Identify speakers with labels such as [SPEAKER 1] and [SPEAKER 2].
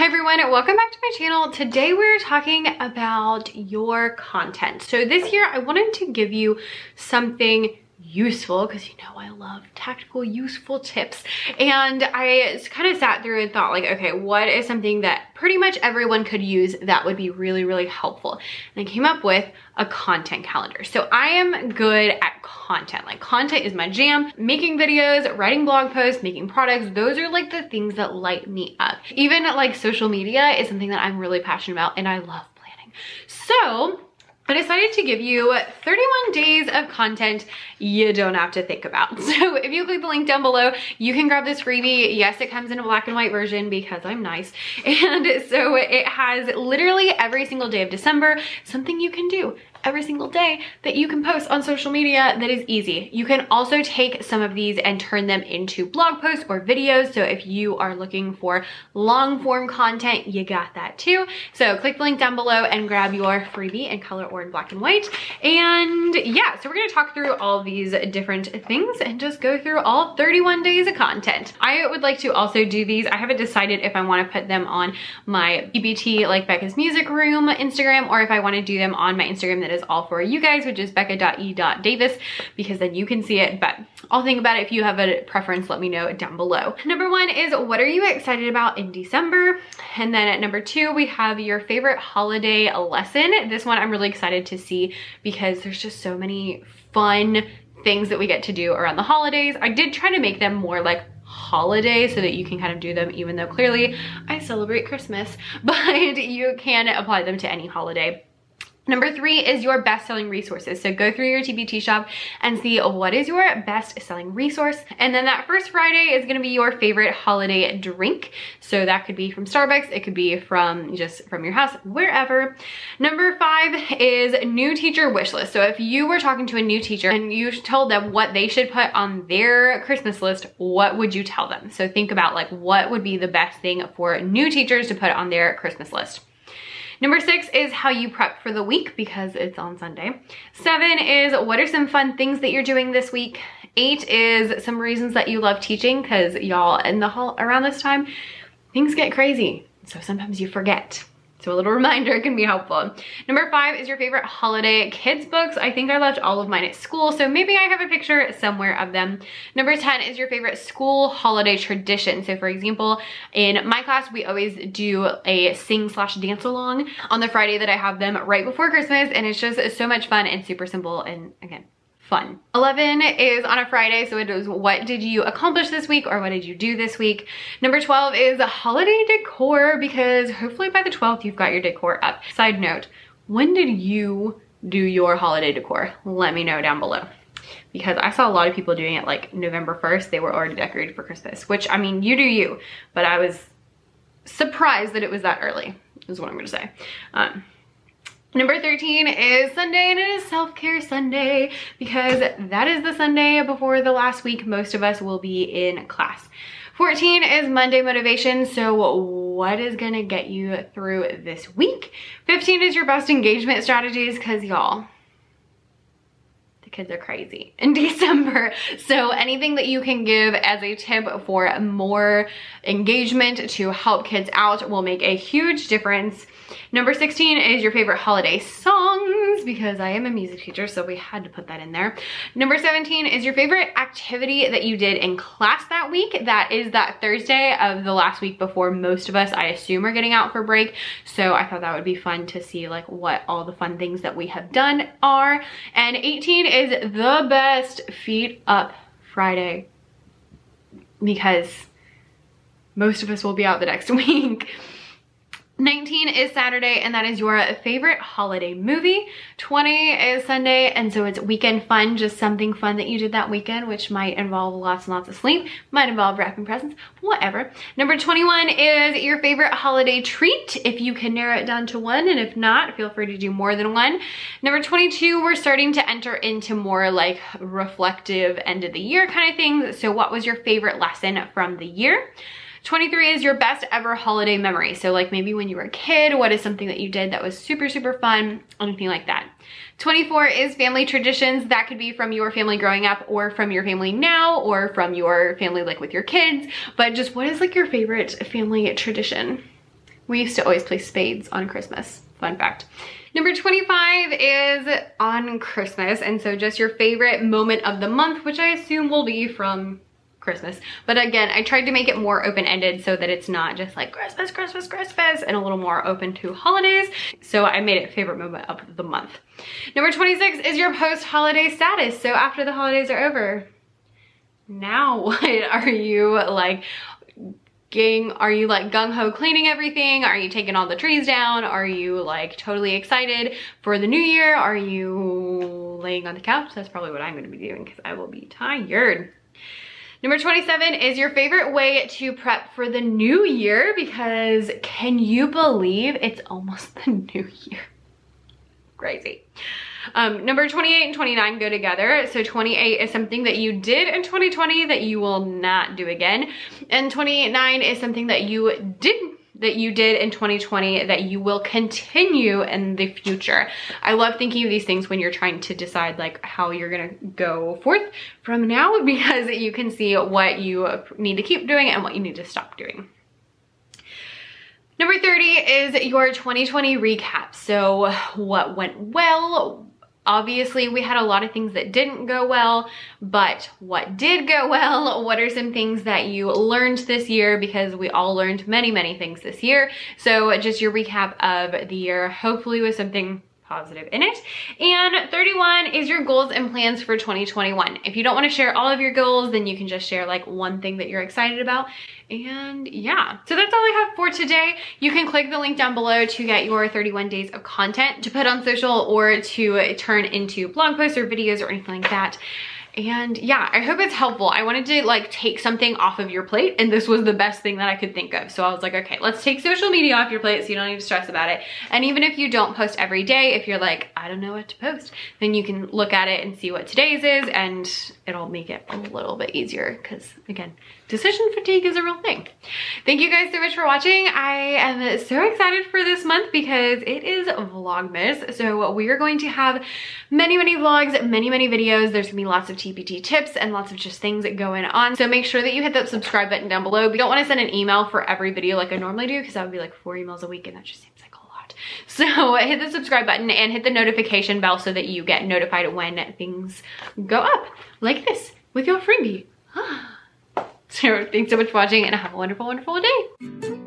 [SPEAKER 1] Hi everyone, welcome back to my channel. Today we're talking about your content. So this year I wanted to give you something useful because you know I love tactical useful tips. And I kind of sat through and thought like okay what is something that pretty much everyone could use that would be really really helpful? And I came up with a content calendar. So I am good at content. Like content is my jam. Making videos writing blog posts making products those are like the things that light me up. Even like social media is something that I'm really passionate about and I love planning. So I decided to give you 31 days of content you don't have to think about. So if you click the link down below, you can grab this freebie. Yes, it comes in a black and white version because I'm nice. And so it has literally every single day of December, something you can do every single day that you can post on social media that is easy. You can also take some of these and turn them into blog posts or videos. So if you are looking for long form content, you got that too. So click the link down below and grab your freebie in color or in black and white. And yeah, so we're gonna talk through all these different things and just go through all 31 days of content. I would like to also do these. I haven't decided if I wanna put them on my TPT like Becca's Music Room Instagram or if I wanna do them on my Instagram that is all for you guys, which is becca.e.davis, because then you can see it. But I'll think about it. If you have a preference, let me know down below. Number one is what are you excited about in December? And then at number two, we have your favorite holiday lesson. This one I'm really excited to see because there's just so many fun things that we get to do around the holidays. I did try to make them more like holiday so that you can kind of do them even though clearly I celebrate Christmas, but you can apply them to any holiday. Number three is your best-selling resources. So go through your TPT shop and see what is your best-selling resource. And then that first Friday is gonna be your favorite holiday drink. So that could be from Starbucks, it could be from just from your house, wherever. Number five is new teacher wish list. So if you were talking to a new teacher and you told them what they should put on their Christmas list, what would you tell them? So think about like what would be the best thing for new teachers to put on their Christmas list. Number six is how you prep for the week because it's on Sunday. Seven is what are some fun things that you're doing this week? Eight is some reasons that you love teaching because y'all in the hall around this time, things get crazy. So sometimes you forget. So a little reminder can be helpful. Number five is your favorite holiday kids books. I think I left all of mine at school, so maybe I have a picture somewhere of them. Number 10 is your favorite school holiday tradition. So for example, in my class, we always do a sing slash dance along on the Friday that I have them right before Christmas, and it's just so much fun and super simple, and again, fun. 11 is on a Friday, so it is what did you accomplish this week or what did you do this week? Number 12 is holiday decor because hopefully by the 12th you've got your decor up. Side note, when did you do your holiday decor? Let me know down below because I saw a lot of people doing it like November 1st. They were already decorated for Christmas, which I mean, you do you, but I was surprised that it was that early is what I'm gonna say. Um, Number 13 is Sunday and it is self-care Sunday because that is the Sunday before the last week most of us will be in class. 14 is Monday motivation. So what is gonna get you through this week? 15 is your best engagement strategies because y'all, kids are crazy in December. So anything that you can give as a tip for more engagement to help kids out will make a huge difference. Number 16 is your favorite holiday songs because I am a music teacher, so we had to put that in there. Number 17 is your favorite activity that you did in class that week. That is that Thursday of the last week before most of us, I assume, are getting out for break. So I thought that would be fun to see like what all the fun things that we have done are. And 18 is the best feet up Friday because most of us will be out the next week. 19 is Saturday and that is your favorite holiday movie. 20 is Sunday and so it's weekend fun, just something fun that you did that weekend which might involve lots and lots of sleep, might involve wrapping presents, whatever. Number 21 is your favorite holiday treat if you can narrow it down to one and if not, feel free to do more than one. Number 22, we're starting to enter into more like reflective end of the year kind of things. So what was your favorite lesson from the year? 23 is your best ever holiday memory. So like maybe when you were a kid, what is something that you did that was super, super fun, anything like that. 24 is family traditions. That could be from your family growing up or from your family now or from your family like with your kids. But just what is like your favorite family tradition? We used to always play spades on Christmas. Fun fact. Number 25 is on Christmas. And so just your favorite moment of the month, which I assume will be from Christmas. But again, I tried to make it more open-ended so that it's not just like Christmas, Christmas, Christmas, and a little more open to holidays. So I made it favorite moment of the month. Number 26 is your post-holiday status. So after the holidays are over, now what are you like gang are you like gung-ho cleaning everything are you taking all the trees down are you like totally excited for the new year are you laying on the couch that's probably what i'm going to be doing because i will be tired Number 27 is your favorite way to prep for the new year because can you believe it's almost the new year? Crazy. Um, number 28 and 29 go together. So 28 is something that you did in 2020 that you will not do again. And 29 is something that you didn't that you did in 2020 that you will continue in the future. I love thinking of these things when you're trying to decide like how you're gonna go forth from now because you can see what you need to keep doing and what you need to stop doing. Number 30 is your 2020 recap. So what went well, Obviously, we had a lot of things that didn't go well, but what did go well? What are some things that you learned this year? Because we all learned many, many things this year. So just your recap of the year, hopefully with something positive in it. And 31 is your goals and plans for 2021. If you don't want to share all of your goals, then you can just share like one thing that you're excited about. And yeah, so that's all I have for today. You can click the link down below to get your 31 days of content to put on social or to turn into blog posts or videos or anything like that. And yeah, I hope it's helpful. I wanted to like take something off of your plate and this was the best thing that I could think of. So I was like, okay, let's take social media off your plate so you don't need to stress about it. And even if you don't post every day, if you're like, I don't know what to post, then you can look at it and see what today's is and it'll make it a little bit easier because again, decision fatigue is a real thing. Thank you guys so much for watching. I am so excited for this month because it is Vlogmas. So we are going to have many, many vlogs, many, many videos. There's gonna be lots of TPT tips and lots of just things going on. So make sure that you hit that subscribe button down below. We don't wanna send an email for every video like I normally do because that would be like four emails a week and that just seems like a lot. So hit the subscribe button and hit the notification bell so that you get notified when things go up like this with your freebie. So thanks so much for watching and have a wonderful, wonderful day.